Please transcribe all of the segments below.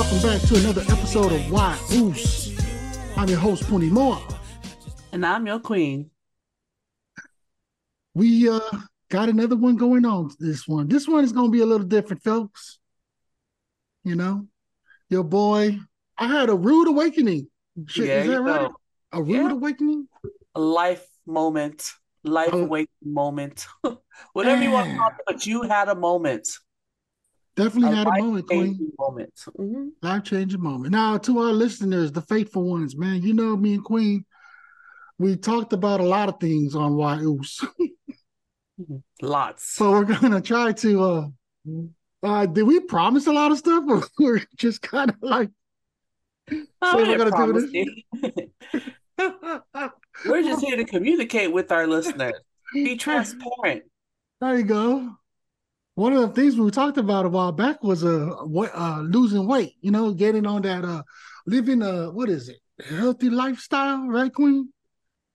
welcome back to another episode of Why Uce. I'm your host, Puni Moore. And I'm your queen. We uh got another one going on this one. This one is gonna be a little different, folks. You know, your boy, I had a rude awakening. Shit, Yeah, is that right? know. A rude Yeah. awakening? A life moment, life Oh. awakening moment. Whatever you want to call it, but you had a moment. Definitely A had a moment, Queen. life-changing moment. Mhm. Life changing moment. Now, to our listeners, the faithful ones, man, you know me and Queen, we talked about a lot of things on Why Uce. Lots. So we're gonna try to uh uh did we promise a lot of stuff or we're just kind of like Oh, so we we're gonna do you. We're just here to communicate with our listeners. Be transparent. there you go. One of the things we talked about a while back was uh, uh losing weight, you know, getting on that uh living uh what is it? Healthy lifestyle, right, Queen?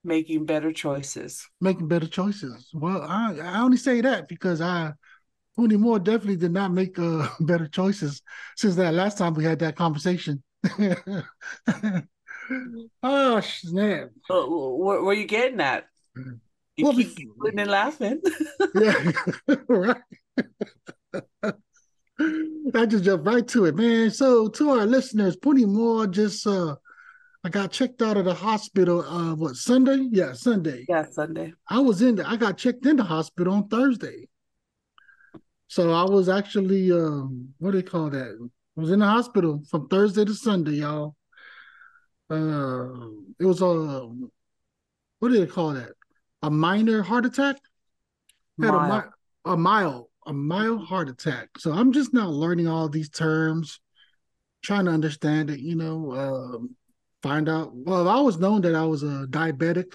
Making better choices. Making better choices. Well, I I only say that because I Puni Moore definitely did not make uh better choices since that last time we had that conversation. oh snap. Uh, where, where you getting at? You Well, keep giggling and laughing. Yeah, right. I just jumped right to it, man. So to our listeners, Puni Moore just uh I got checked out of the hospital uh what Sunday? Yeah, Sunday. yeah, Sunday. I was in the, I got checked in the hospital on Thursday. So I was actually um what do they call that? I was in the hospital from Thursday to Sunday, y'all. Uh it was a what do they call that? A minor heart attack? Had a, mi- a mild, a mild heart attack. So I'm just now learning all these terms, trying to understand it, you know, um, find out. Well, I've always known that I was a diabetic,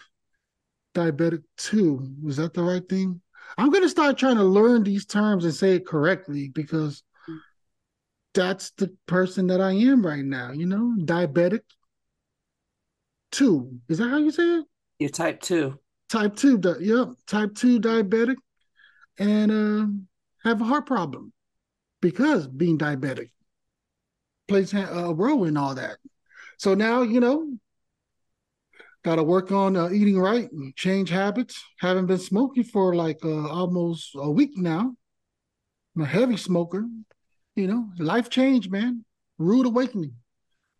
diabetic two. Was that the right thing? I'm going to start trying to learn these terms and say it correctly because that's the person that I am right now, you know, diabetic two. Is that how you say it? You're type two. type 2 di- yep type 2 diabetic and uh, have a heart problem because being diabetic plays a role in all that. So now you know got to work on uh, eating right and change habits. Haven't been smoking for like uh, almost a week now. I'm a heavy smoker you know life change man. Rude awakening.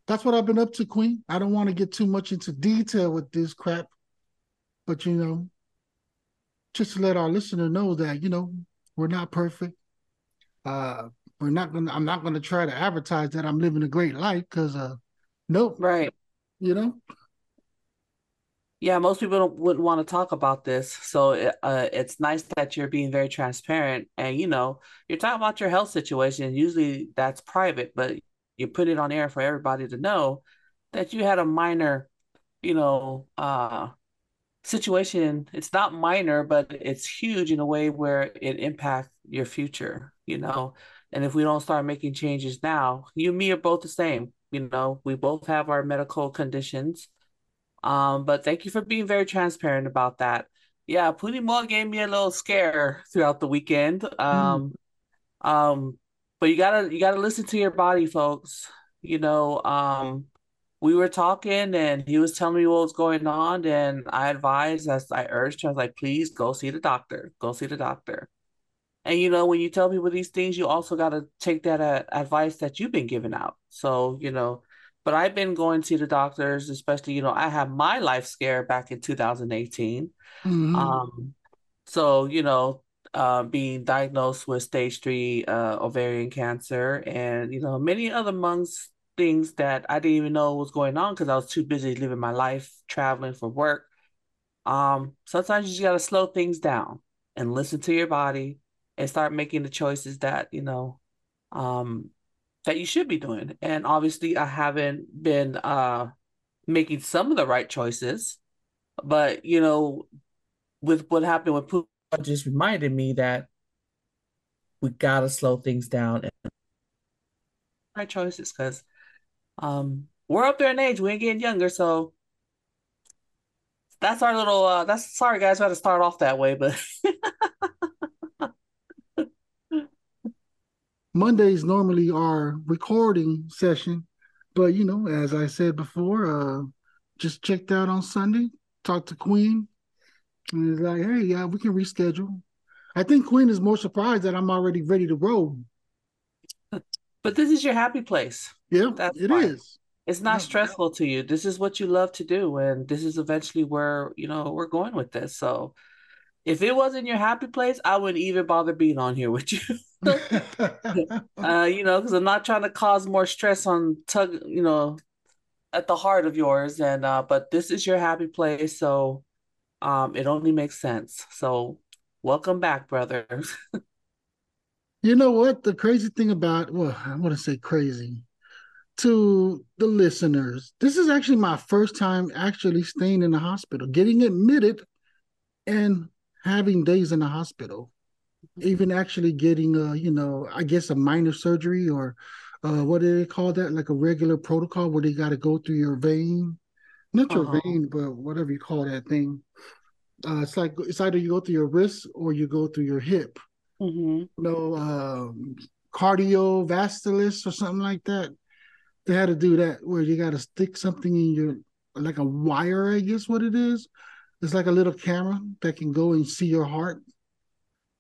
That's what i've been up to queen. I don't want to get too much into detail with this crap but you know, just to let our listener know that you know we're not perfect. Uh, we're not gonna. I'm not gonna try to advertise that I'm living a great life because, uh, nope. Right. You know, Yeah, most people don't, wouldn't want to talk about this. So it- uh, it's nice that you're being very transparent and, you know, you're talking about your health situation. Usually that's private, but you put it on air for everybody to know that you had a minor, you know, uh, situation. It's not minor, but it's huge in a way where it impacts your future, you know. And if we don't start making changes now, you and me are both the same. You know, we both have our medical conditions. Um, but thank you for being very transparent about that. Yeah, Puni Moore gave me a little scare throughout the weekend. Um, um, but you gotta you gotta listen to your body, folks. You know, um, we were talking and he was telling me what was going on, and I advised, as I urged him, I was like, please go see the doctor. Go see the doctor. And you know, when you tell people these things, you also got to take that uh, advice that you've been giving out. So, you know, but I've been going to the doctors, especially, you know, I had my life scare back in 2018. Mhm. Um, so, you know, uh, being diagnosed with stage three uh, ovarian cancer and, you know, many other amongst things that I didn't even know was going on because I was too busy living my life, traveling for work. Um, sometimes you just got to slow things down and listen to your body and start making the choices that, you know, um, that you should be doing. And obviously, I haven't been uh, making some of the right choices, but, you know, with what happened with Puni, just reminded me that we got to slow things down and right choices because um, we're up there in age. We ain't getting younger. So that's our little, uh, that's sorry, guys, we had to start off that way, but Mondays normally our recording session, but you know, as I said before, uh, just checked out on Sunday, talked to Queen, and it's like, hey, yeah, we can reschedule. I think Queen is more surprised that I'm already ready to roll. But this is your happy place. Yeah, That's it fine. is. It's not yeah. stressful to you. This is what you love to do, and this is eventually where you know we're going with this. So, if it wasn't your happy place, I wouldn't even bother being on here with you. uh, you know, because I'm not trying to cause more stress on tug, you know, at the heart of yours. And uh, but this is your happy place, so um, it only makes sense. So, welcome back, brother. you know what? The crazy thing about well, I want to say crazy to the listeners. This is actually my first time actually staying in the hospital, getting admitted, and having days in the hospital even actually getting a you know i guess a minor surgery or uh, what do they call that like a regular protocol where they got to go through your vein not your uh-huh. vein but whatever you call that thing uh, it's like it's either you go through your wrist or you go through your hip mm-hmm. um, cardiovascular or something like that. They had to do that where you got to stick something in your like a wire i guess what it is. It's like a little camera that can go and see your heart.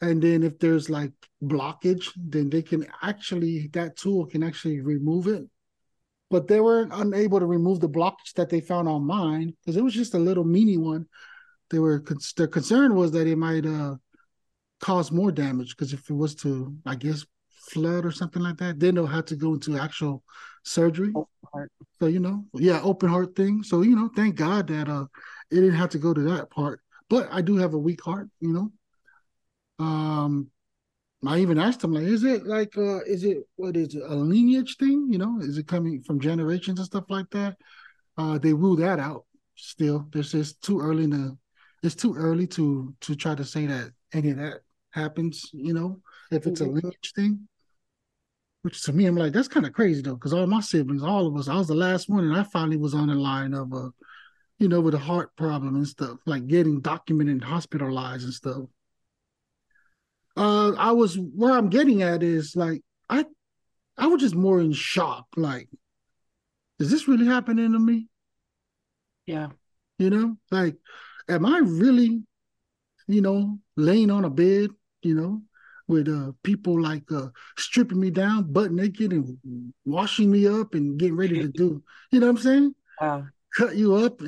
And then if there's like blockage then they can actually that tool can actually remove it. But they were unable to remove the blockage that they found on mine because it was just a little mini one. They were their concern was that it might uh cause more damage because if it was to i guess flood or something like that then they'll have to go into actual surgery so you know yeah open heart thing so you know thank god that uh it didn't have to go to that part but i do have a weak heart you know um, I even asked him like, is it like uh is it what is it a lineage thing? You know, is it coming from generations and stuff like that? Uh they rule that out still. There's just too early to it's too early to to try to say that any of that happens, you know, if it's mm-hmm. a lineage thing. Which to me, I'm like, that's kind of crazy though, because all my siblings, all of us, I was the last one, and I finally was on the line of uh, you know, with a heart problem and stuff, like getting documented hospitalized and stuff uh I was where I'm getting at is like I I was just more in shock. Like, is this really happening to me? Yeah. You know, like, am I really, you know, laying on a bed, you know, with uh people like uh stripping me down butt naked and washing me up and getting ready to do, you know what I'm saying? Cut you up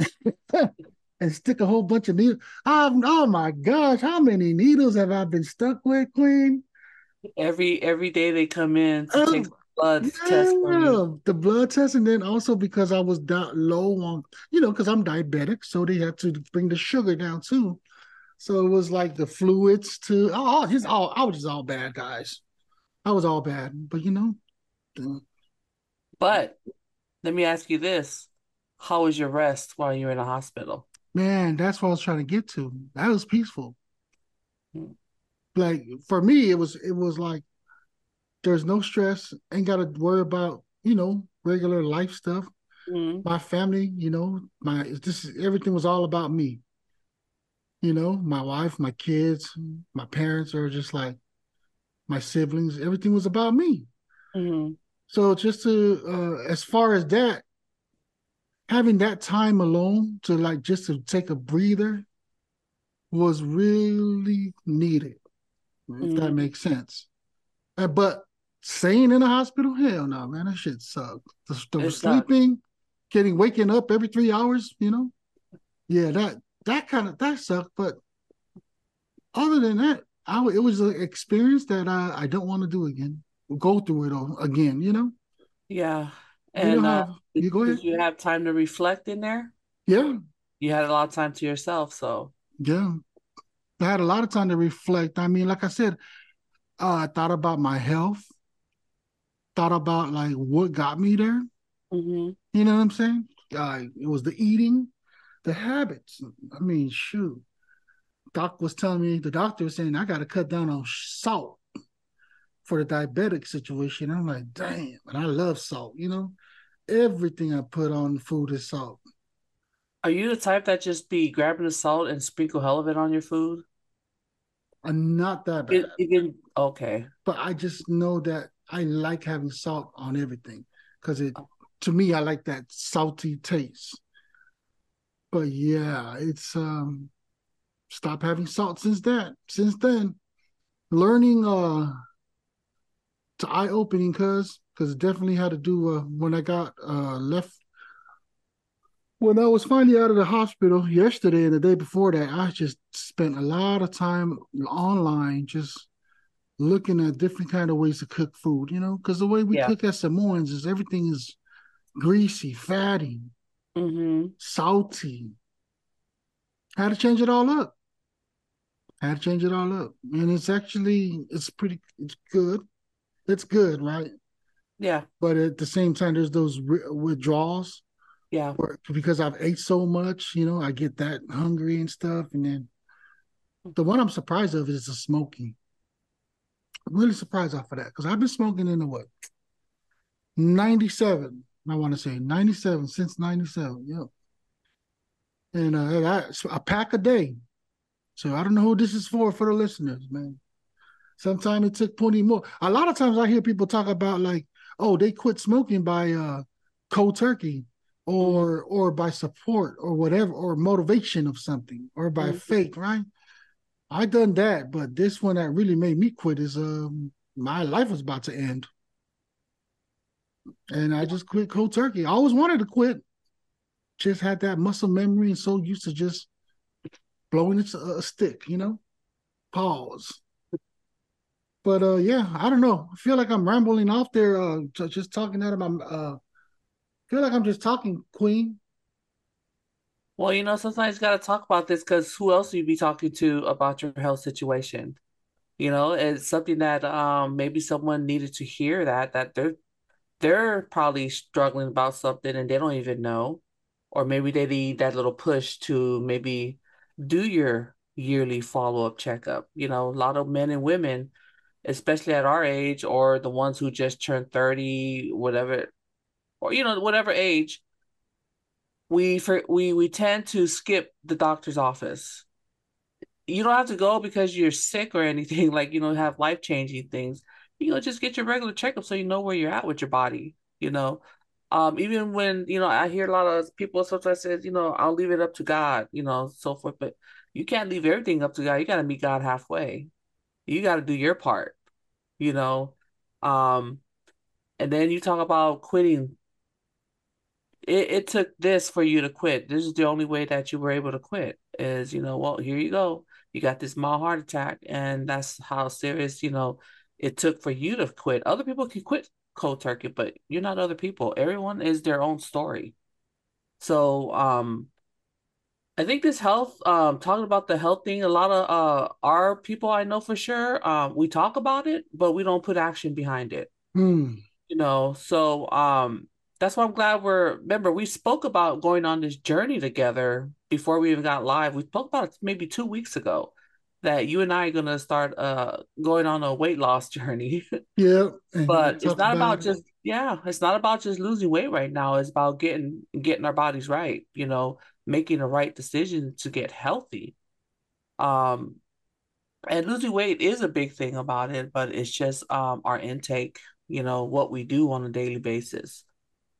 and stick a whole bunch of needles. Um, oh my gosh, how many needles have I been stuck with, Queen? Every every day they come in to take oh, blood yeah, test. The blood test, and then also because I was down low on, you know, because I'm diabetic, so they have to bring the sugar down too. So it was like the fluids to oh, just all I was just all bad, guys. I was all bad, but you know. But let me ask you this: How was your rest while you were in the hospital? Man, that's what I was trying to get to. That was peaceful. Like for me, it was it was like there's no stress, ain't gotta worry about, you know, regular life stuff. Mm-hmm. My family, you know, my this is, everything was all about me. You know, my wife, my kids, my parents are just like my siblings, everything was about me. Mm-hmm. So just to uh as far as that, having that time alone to like just to take a breather was really needed, if mm-hmm. that makes sense. Uh, but staying in the hospital, hell no, man, that shit sucked. The, the sleeping, getting waking up every three hours, you know, yeah, that that kind of that sucked. But other than that, I it was an experience that I I don't want to do again. Go through it all again, you know. Yeah, and you, know uh, you go ahead. You have time to reflect in there? Yeah. You had a lot of time to yourself, so yeah. I had a lot of time to reflect. I mean, like I said, uh, I thought about my health, thought about like what got me there. Mm-hmm. You know what I'm saying? Uh, it was the eating, the habits. I mean, shoot. Doc was telling me, the doctor was saying, I got to cut down on salt for the diabetic situation. I'm like, damn, and I love salt, you know? Everything I put on food is salt. Are you the type that just be grabbing the salt and sprinkle hell of it on your food? I'm not that bad. It, it okay. But I just know that I like having salt on everything because it oh. to me I like that salty taste. But yeah, it's um stop having salt since that since then. Learning uh to eye opening cuz it definitely had to do uh, when I got uh left when I was finally out of the hospital yesterday and the day before that, I just spent a lot of time online just looking at different kind of ways to cook food, you know, because the way we yeah. cook at Samoans is everything is greasy, fatty, mm-hmm. salty. Had to change it all up. Had to change it all up, and it's actually it's pretty it's good. It's good, right? Yeah. But at the same time, there's those withdrawals. Yeah. because I've ate so much, you know, I get that hungry and stuff, and then the one I'm surprised of is the smoking. I'm really surprised off of that because I've been smoking in the what 97. I want to say 97 since 97. Yep. And uh, I, a pack a day. So I don't know who this is for for the listeners, man. Sometimes it took plenty more. A lot of times I hear people talk about like, oh, they quit smoking by uh, cold turkey or or by support or whatever or motivation of something or by mm-hmm. faith, right? I done that, but this one that really made me quit is um my life was about to end. And I just quit cold turkey. I always wanted to quit. Just had that muscle memory and so used to just blowing a, a stick, you know? Pause. But uh yeah, I don't know. I feel like I'm rambling off there, uh just talking out of my uh feel like I'm just talking, Queen. Well, you know, sometimes you got to talk about this because who else you be talking to about your health situation? You know, it's something that um maybe someone needed to hear that that they're they're probably struggling about something and they don't even know, or maybe they need that little push to maybe do your yearly follow up checkup. You know, a lot of men and women, especially at our age, or the ones who just turned thirty, whatever, or you know, whatever age we for we we tend to skip the doctor's office. You don't have to go because you're sick or anything like you know have life changing things. You know, just get your regular checkup so you know where you're at with your body. You know, um, even when you know I hear a lot of people sometimes says, you know, I'll leave it up to God, you know, so forth. But you can't leave everything up to God. You got to meet God halfway. You got to do your part. You know, um, and then you talk about quitting it, it took this for you to quit. This is the only way that you were able to quit is, you know, well, here you go. You got this mild heart attack, and that's how serious, you know, it took for you to quit. Other people can quit cold turkey, but you're not other people. Everyone is their own story. So, um, I think this health, um, talking about the health thing, a lot of uh our people I know for sure, um, we talk about it, but we don't put action behind it. Hmm. You know, so um that's why I'm glad we're remember we spoke about going on this journey together before we even got live. We spoke about it maybe two weeks ago that you and I are gonna start uh going on a weight loss journey. Yeah. but it's not about, about just yeah, it's not about just losing weight right now. It's about getting getting our bodies right, you know, making the right decision to get healthy. Um and losing weight is a big thing about it, but it's just um our intake, you know, what we do on a daily basis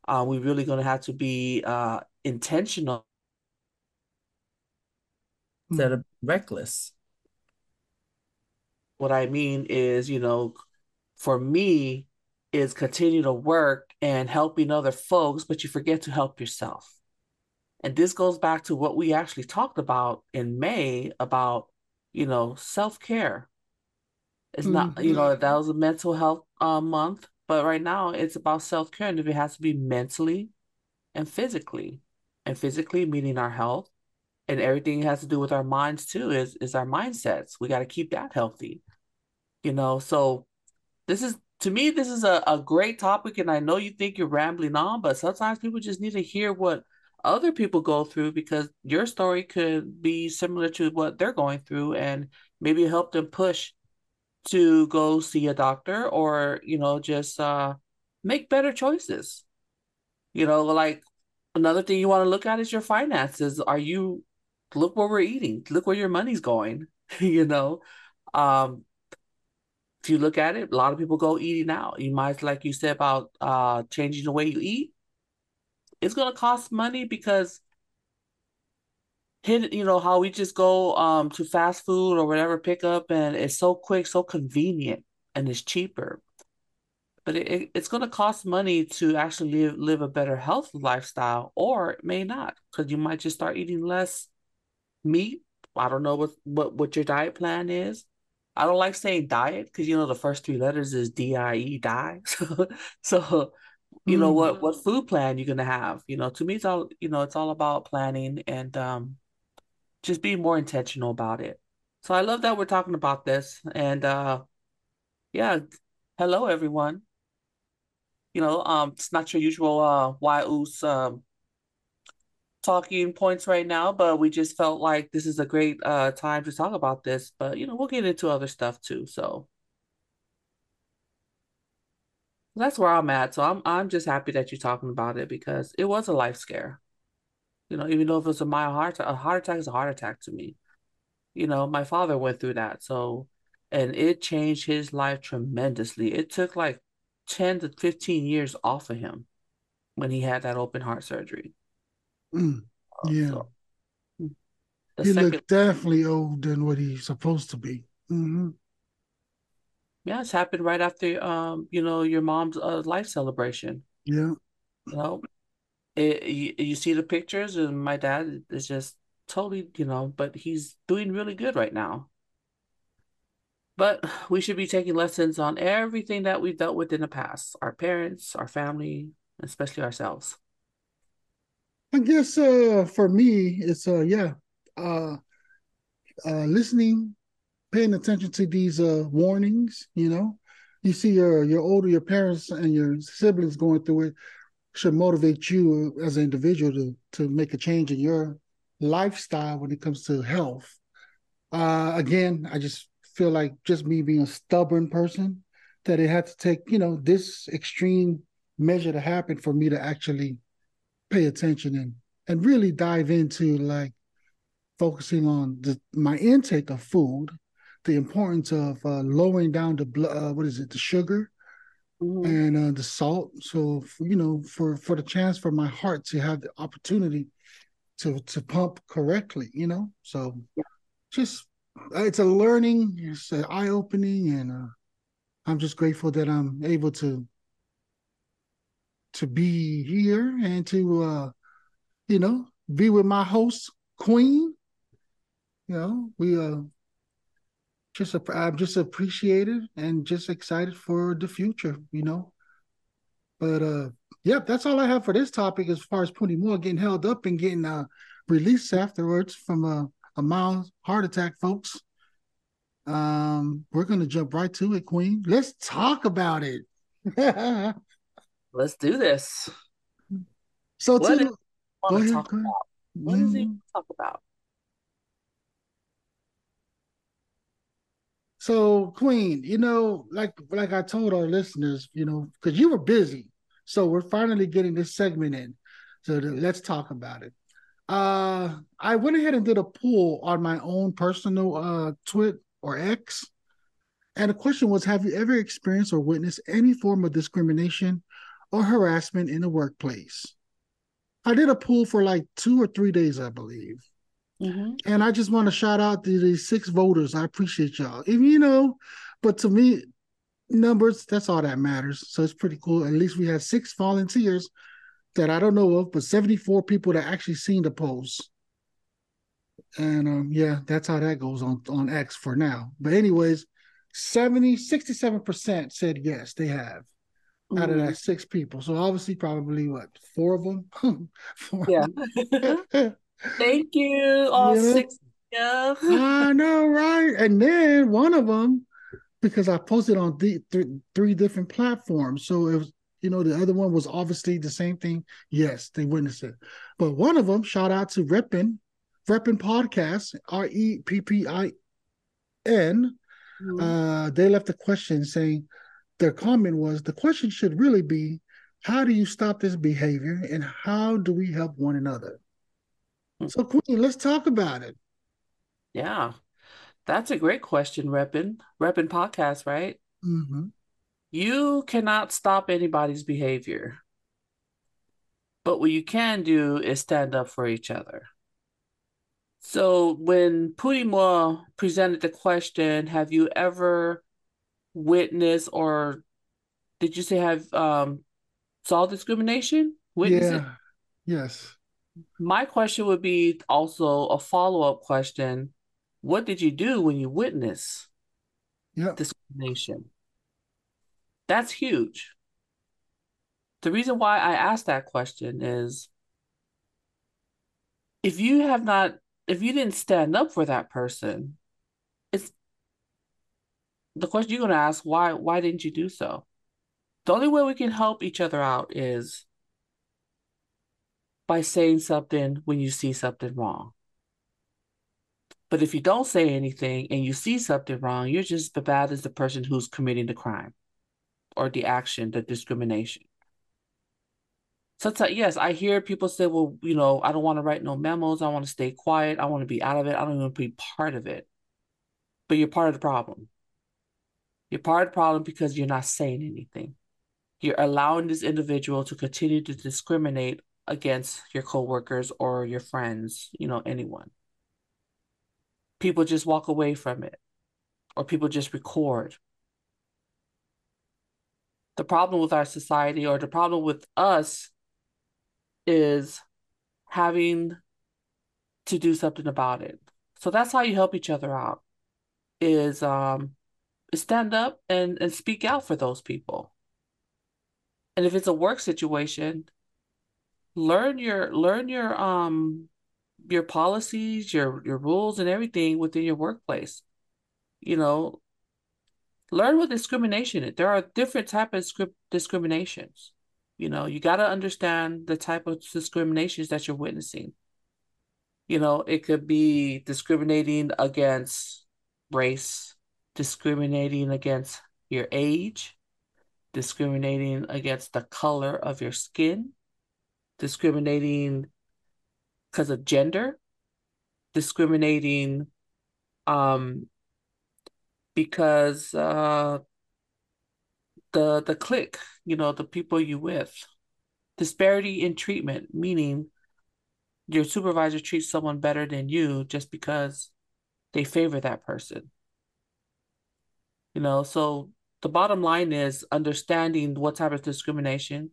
uh, we're really going to have to be uh, intentional instead of reckless. What I mean is, you know, for me, is continue to work and helping other folks, but you forget to help yourself. And this goes back to what we actually talked about in May about, you know, self care. It's mm-hmm. not, you know, that was a mental health uh, month. But right now, it's about self care, and if it has to be mentally and physically, and physically meaning our health, and everything has to do with our minds too. Is is our mindsets? We got to keep that healthy, you know. So this is to me, this is a, a great topic, and I know you think you're rambling on, but sometimes people just need to hear what other people go through because your story could be similar to what they're going through, and maybe help them push to go see a doctor or you know just uh make better choices. You know like another thing you want to look at is your finances. Are you look where we're eating. Look where your money's going you know? Um if you look at it, a lot of people go eating out. You might, like you said about uh, changing the way you eat. It's gonna cost money because hit you know how we just go um to fast food or whatever pickup and it's so quick, so convenient, and it's cheaper. But it, it's going to cost money to actually live live a better health lifestyle, or it may not, because you might just start eating less meat. I don't know what what what your diet plan is. I don't like saying diet because you know the first three letters is D I E die. So so you know what mm. what food plan you're gonna have. You know, to me it's all you know, it's all about planning and um just being more intentional about it. So I love that we're talking about this. And uh yeah, hello everyone. You know, um it's not your usual uh YOOS um talking points right now, but we just felt like this is a great uh, time to talk about this. But you know, we'll get into other stuff too. So that's where I'm at. So I'm I'm just happy that you're talking about it because it was a life scare. You know, even though if it was a mild heart a heart attack is a heart attack to me. You know, my father went through that. So and it changed his life tremendously. It took like 10 to 15 years off of him when he had that open heart surgery. Mm, yeah. So, hmm. he second, looked definitely older than what he's supposed to be. Mm-hmm. Yeah, it's happened right after um, you know, your mom's uh, life celebration. Yeah. You know, it, you, you see the pictures, and my dad is just totally, you know, but he's doing really good right now. But we should be taking lessons on everything that we've dealt with in the past our parents, our family, especially ourselves. I guess uh, for me, it's uh, yeah, uh, uh, listening, paying attention to these uh, warnings. You know, you see your your older, your parents and your siblings going through it should motivate you as an individual to to make a change in your lifestyle when it comes to health. Uh, again, I just feel like just me being a stubborn person that it had to take you know this extreme measure to happen for me to actually pay attention and and really dive into like focusing on the, my intake of food, the importance of uh, lowering down the blood, uh, what is it, the sugar mm. and uh, the salt. So you know, for for the chance for my heart to have the opportunity to to pump correctly, you know. So yeah. just uh, it's a learning, it's an eye opening, and uh, I'm just grateful that I'm able to to be here and to uh you know be with my host queen. You know we uh just i'm just appreciated and just excited for the future you know. But uh yep that's all i have for this topic as far as Puni Moore getting held up and getting uh released afterwards from a, a mild heart attack folks. Um we're gonna jump right to it queen. Let's talk about it Let's do this. So what to want to talk about? What mm-hmm. does he talk about? So, Queen, you know, like like I told our listeners, you know, because you were busy, so we're finally getting this segment in. So let's talk about it. Uh, I went ahead and did a poll on my own personal uh twit or X, and the question was: Have you ever experienced or witnessed any form of discrimination or harassment in the workplace. I did a pool for like two or three days, I believe. Mm-hmm. And I just want to shout out to the six voters. I appreciate y'all. Even you know, but to me, numbers, that's all that matters. So it's pretty cool. At least we had six volunteers that I don't know of, but 74 people that actually seen the polls. And um, yeah, that's how that goes on, on X for now. But anyways, 70, 67% said yes, they have out of that mm-hmm. six people. So obviously, probably what four of them. four yeah. Thank you, all yeah. six. Yeah. I know, right? And then one of them, because I posted on the th- three different platforms, so it was you know the other one was obviously the same thing. Yes, they witnessed it, but one of them, shout out to Reppin, Reppin Podcast, R E P P I N. Mm-hmm. Uh, they left a question saying their comment was the question should really be how do you stop this behavior and how do we help one another? Hmm. So, Queen, let's talk about it. Yeah, that's a great question, Reppin. Reppin podcast, right? Mm-hmm. You cannot stop anybody's behavior. But what you can do is stand up for each other. So when Puni Moore presented the question, have you ever witnessed or did you say have um, saw discrimination? Witness yeah. Yes. My question would be also a follow-up question. What did you do when you witnessed yep. discrimination? That's huge. The reason why I asked that question is if you have not if you didn't stand up for that person, the question you're going to ask why why didn't you do so? The only way we can help each other out is by saying something when you see something wrong. But if you don't say anything and you see something wrong, you're just as bad as the person who's committing the crime or the action, the discrimination. Sometimes, yes, I hear people say, well, you know, I don't want to write no memos. I want to stay quiet. I want to be out of it. I don't want to be part of it. But you're part of the problem. You're part of the problem because you're not saying anything. You're allowing this individual to continue to discriminate against your coworkers or your friends, you know, anyone. People just walk away from it or people just record. The problem with our society or the problem with us is having to do something about it. So that's how you help each other out is um stand up and and speak out for those people. And if it's a work situation, learn your learn your um your policies, your your rules and everything within your workplace. You know, learn what discrimination is. There are different type of discriminations. You know, you got to understand the type of discriminations that you're witnessing. You know, it could be discriminating against race, discriminating against your age, discriminating against the color of your skin, discriminating because of gender, discriminating um because uh the the clique, you know, the people you with. Disparity in treatment, meaning your supervisor treats someone better than you just because they favor that person. You know, so the bottom line is understanding what type of discrimination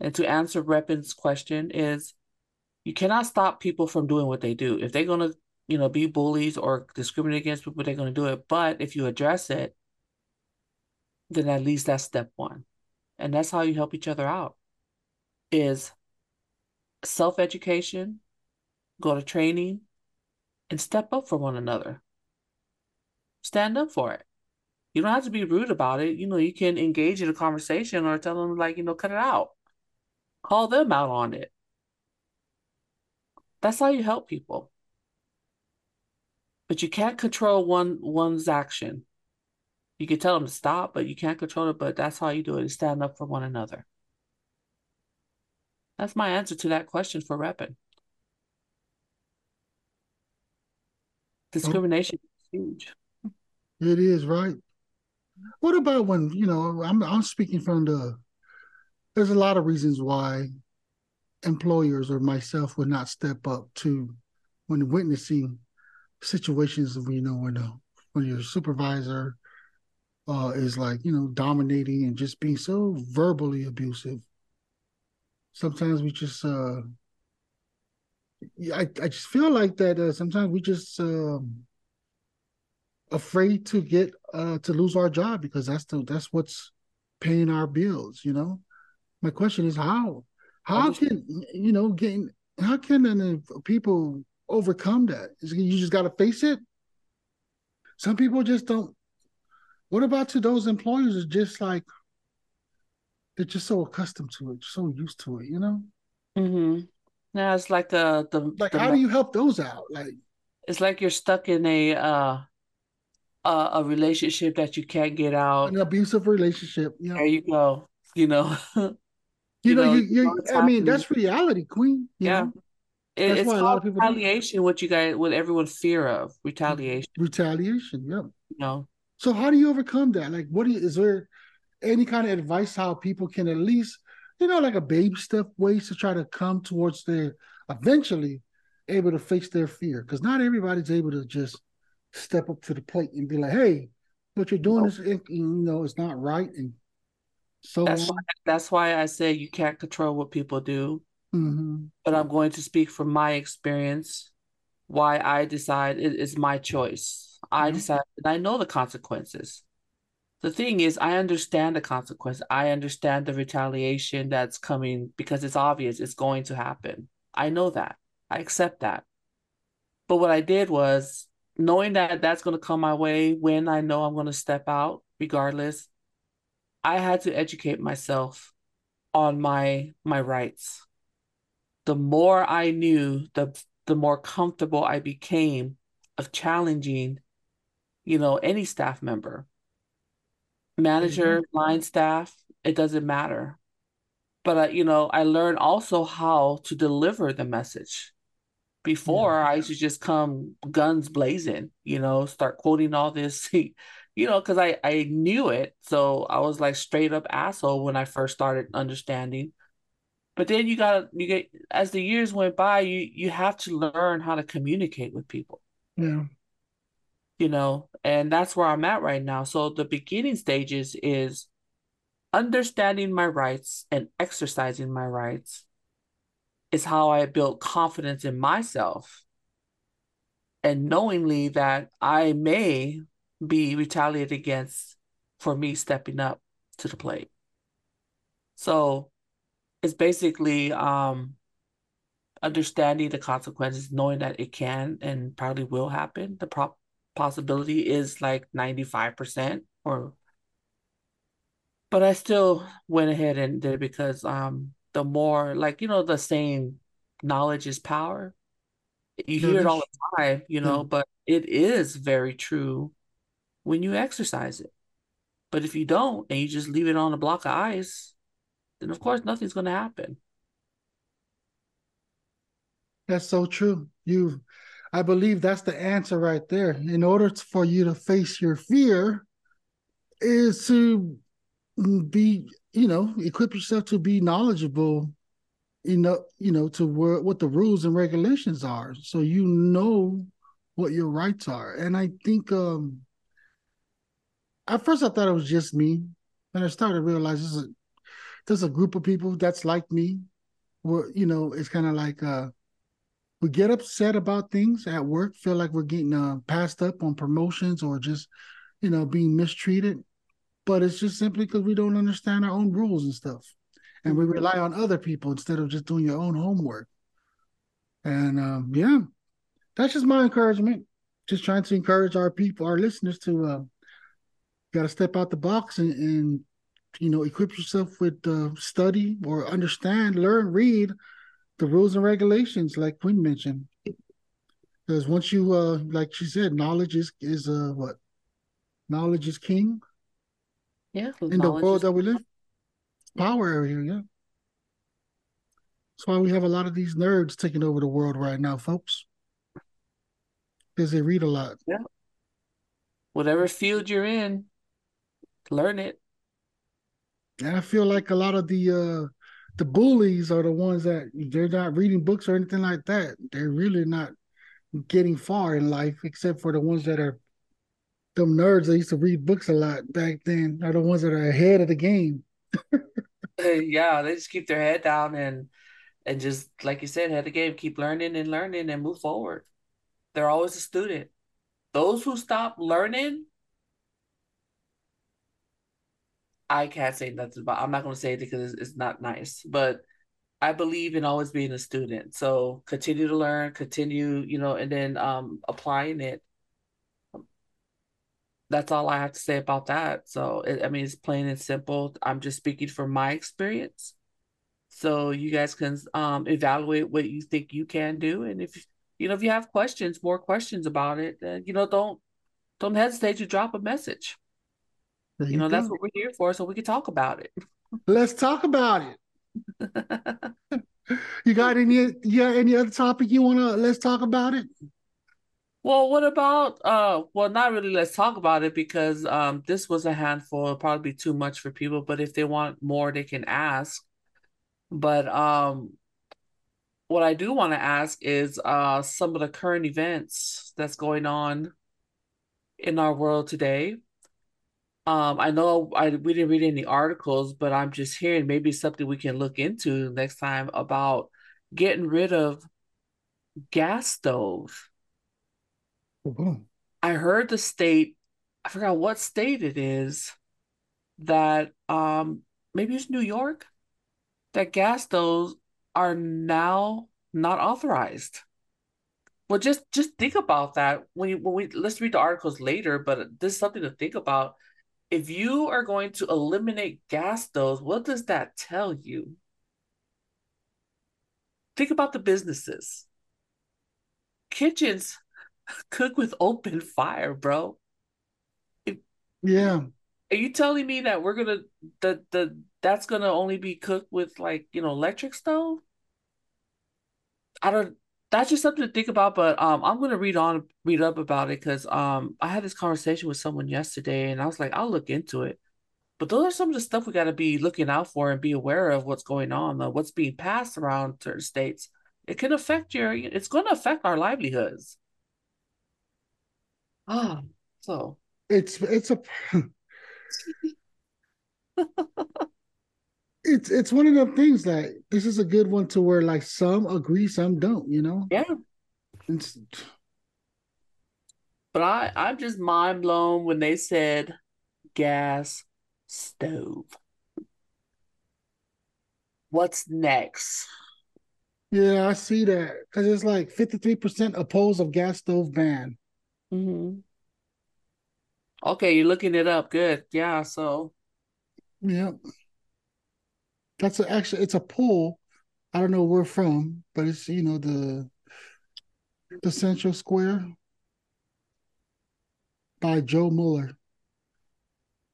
and to answer Reppin's question is you cannot stop people from doing what they do. If they're gonna, you know, be bullies or discriminate against people, they're gonna do it. But if you address it, then at least that's step one. And that's how you help each other out is self-education, go to training, and step up for one another. Stand up for it. You don't have to be rude about it. You know, you can engage in a conversation or tell them like, you know, cut it out. Call them out on it. That's how you help people. But you can't control one one's action. You can tell them to stop, but you can't control it. But that's how you do it: is stand up for one another. That's my answer to that question for Reppin. Oh. Discrimination oh. is huge. It is right. What about when you know? I'm I'm speaking from the there's a lot of reasons why employers or myself would not step up to when witnessing situations you know when uh, when your supervisor uh, is like you know dominating and just being so verbally abusive. Sometimes we just uh, I I just feel like that. Uh, sometimes we just um, afraid to get uh, to lose our job because that's the that's what's paying our bills. You know, my question is how how can you know getting how can people overcome that? You just got to face it. Some people just don't. What about to those employers? Is just like they're just so accustomed to it, so used to it, you know. Mm-hmm. Yeah, it's like the the like. The, how do you help those out? Like, it's like you're stuck in a uh a, a relationship that you can't get out. An abusive relationship. Yeah. There you go. You know. you, you, know, you, you I mean, that's reality, Queen. yeah. Know? It, it's why a lot of people retaliation. What you guys, what everyone fear of retaliation. Retaliation. Yeah. You know, So how do you overcome that? Like, what do you, is there any kind of advice how people can at least, you know, like a baby step ways to try to come towards their eventually able to face their fear? Because not everybody's able to just step up to the plate and be like, hey, what you're doing is you know it's not right and so that's why, that's why I say you can't control what people do. Mm-hmm. But I'm going to speak from my experience. Why I decide it is my choice. I mm-hmm. decide, and I know the consequences. The thing is, I understand the consequence. I understand the retaliation that's coming because it's obvious it's going to happen. I know that. I accept that. But what I did was knowing that that's going to come my way when I know I'm going to step out, regardless, I had to educate myself on my my rights. The more I knew, the the more comfortable I became of challenging, you know, any staff member, manager, mm-hmm. line staff, it doesn't matter. But uh, you know, I learned also how to deliver the message before yeah. I used to just come guns blazing, you know, start quoting all this, you know, because I I knew it, so I was like straight up asshole when I first started understanding. But then you gotta you get as the years went by, you you have to learn how to communicate with people. Yeah. You know, and that's where I'm at right now. So the beginning stages is understanding my rights and exercising my rights is how I built confidence in myself and knowingly that I may be retaliated against for me stepping up to the plate. So it's basically um, understanding the consequences, knowing that it can and probably will happen. The pro- possibility is like 95% or but I still went ahead and did it because um the more like you know the saying knowledge is power. You hear it mm-hmm. all the time you know mm-hmm. but it is very true when you exercise it. But if you don't and you just leave it on a block of ice then of course nothing's going to happen. That's so true. You i believe that's the answer right there. In order for you to face your fear is to be you know equip yourself to be knowledgeable know you know to where, what the rules and regulations are so you know what your rights are. And i think um at first i thought it was just me and i started to realize there's a there's a group of people that's like me where you know it's kind of like uh we get upset about things at work feel like we're getting uh, passed up on promotions or just you know being mistreated but it's just simply because we don't understand our own rules and stuff. And we mm-hmm. rely on other people instead of just doing your own homework. And um, yeah, that's just my encouragement. Just trying to encourage our people, our listeners to uh, got to step out the box and, and you know equip yourself with uh, study or understand, learn, read the rules and regulations, like Queen mentioned. Because once you, uh, like she said, knowledge is is uh, what knowledge is king. Yeah. In the world that we live, power area, yeah. That's why we have a lot of these nerds taking over the world right now, folks. Because they read a lot. Yeah. Whatever field you're in, learn it. And I feel like a lot of the uh the bullies are the ones that they're not reading books or anything like that. They're really not getting far in life, except for the ones that are them nerds that used to read books a lot back then are the ones that are ahead of the game. yeah, they just keep their head down and and just like you said, head the game, keep learning and learning and move forward. They're always a student. Those who stop learning, I can't say nothing about. I'm not going to say it because it's, it's not nice, but I believe in always being a student. So continue to learn, continue, you know, and then um applying it that's all I have to say about that. So, it, I mean, it's plain and simple. I'm just speaking from my experience. So you guys can um, evaluate what you think you can do, and if you know if you have questions, more questions about it, then you know don't don't hesitate to drop a message. You, you, know that's what we're here for, so we can talk about it. Let's talk about it. you got any? Yeah, any other topic you wanna? Let's talk about it. Well, what about uh well not really let's talk about it because um this was a handful, probably too much for people, but if they want more they can ask. But um what I do want to ask is uh some of the current events that's going on in our world today. Um I know I we didn't read any articles, but I'm just hearing maybe something we can look into next time about getting rid of gas stove. I heard the state, I forgot what state it is, that um maybe it's New York, that gas stoves are now not authorized. Well, just just think about that when you when we let's read the articles later, but this is something to think about. If you are going to eliminate gas stoves, what does that tell you? Think about the businesses. Kitchens cook with open fire, bro. Yeah. Are you telling me that we're gonna the the that's gonna only be cooked with like you know electric stove? I don't. That's just something to think about. But um, I'm gonna read on read up about it because um, I had this conversation with someone yesterday, and I was like, I'll look into it. But those are some of the stuff we got to be looking out for and be aware of what's going on, what's being passed around certain states. It can affect your. It's going to affect our livelihoods. Ah, so It's it's a it's it's one of the things that this is a good one to where like some agree, some don't, you know? yeah. It's But I I'm just mind blown when they said gas stove. What's next? yeah, I see that. Cause it's like 53% oppose of gas stove ban. Hmm Okay, you're looking it up. Good. Yeah, so Yeah. That's a, actually it's a pool. I don't know where from, but it's you know the the Central Square by Joe Mueller.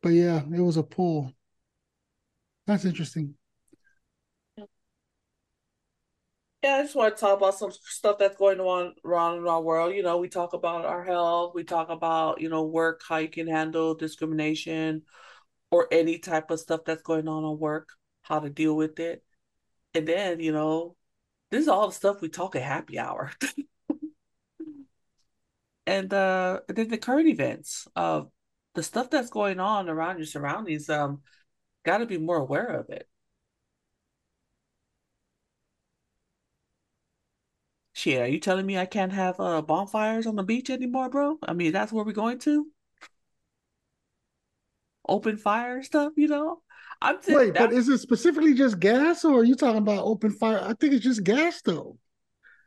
But yeah, it was a pool. That's interesting. Yeah, I just want to talk about some stuff that's going on around in our world. You know, we talk about our health, we talk about, you know, work, how you can handle discrimination or any type of stuff that's going on at work, how to deal with it. And then, you know, this is all the stuff we talk at happy hour. And uh then the current events of the stuff that's going on around your surroundings, um, gotta be more aware of it. Shit, are you telling me I can't have uh bonfires on the beach anymore, bro? I mean, that's where we're going to? Open fire stuff, you know? I'm just Wait, but is it specifically just gas or are you talking about open fire? I think it's just gas though.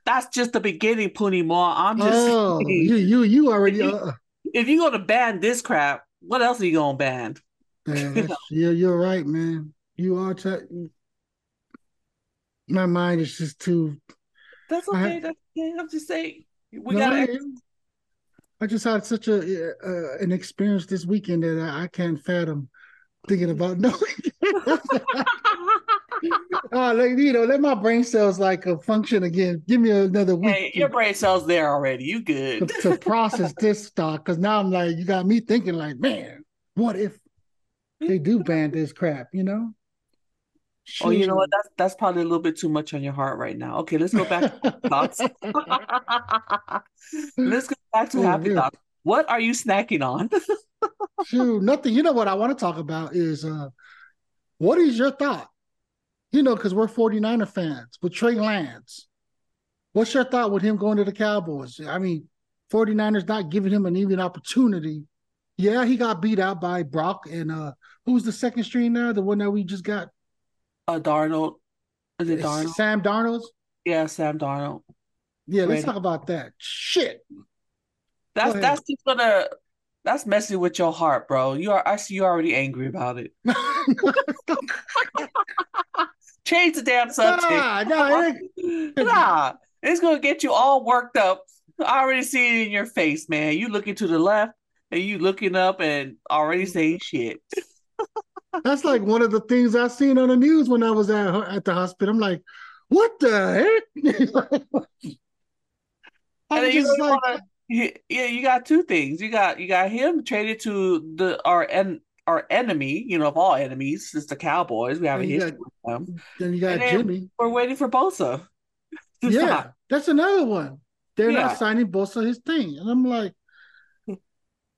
that's just the beginning, Puni Moore. I'm just Oh, saying, you you you if already you uh if you're gonna ban this crap, what else are you gonna ban? yeah, you know? yeah, you're right, man. You are t- my mind is just too that's I okay. That's okay. I'm just saying we no, I gotta am. I just had such a uh, an experience this weekend that I, I can't fathom thinking about knowing. uh, like, you know, let my brain cells like uh, function again. Give me another week Hey, your brain cells there already. You good. to process this stuff because now I'm like, you got me thinking like, man, what if they do ban this crap? You know? Oh, you know what? That's that's probably a little bit too much on your heart right now. Okay, let's go back to happy thoughts. Let's go back to Oh, happy real. thoughts. What are you snacking on? Shoot, nothing. You know what I want to talk about is uh, what is your thought? You know, because we're 49er fans with Trey Lance. What's your thought with him going to the Cowboys? I mean, 49ers not giving him an even opportunity. Yeah, he got beat out by Brock and uh who's the second string there? The one that we just got Uh, Darnold. Is it Darnold? Sam Darnold. Yeah, Sam Darnold. Yeah, let's Ready. talk about that. Shit. That's that's just gonna that's messing with your heart, bro. You are I see you already angry about it. Change the damn subject. nah, nah, it Nah, it's gonna get you all worked up. I already see it in your face, man. You looking to the left and you looking up and already saying shit. That's like one of the things I seen on the news when I was at at the hospital. I'm like, what the heck? And I'm you just like, wanna yeah, you got two things. You got you got him traded to the our and our enemy, you know, of all enemies, is the Cowboys. We have a history got- with them. Then you got And then Jimmy. We're waiting for Bosa. Yeah, sign. that's another one. They're Yeah. not signing Bosa his thing, and I'm like,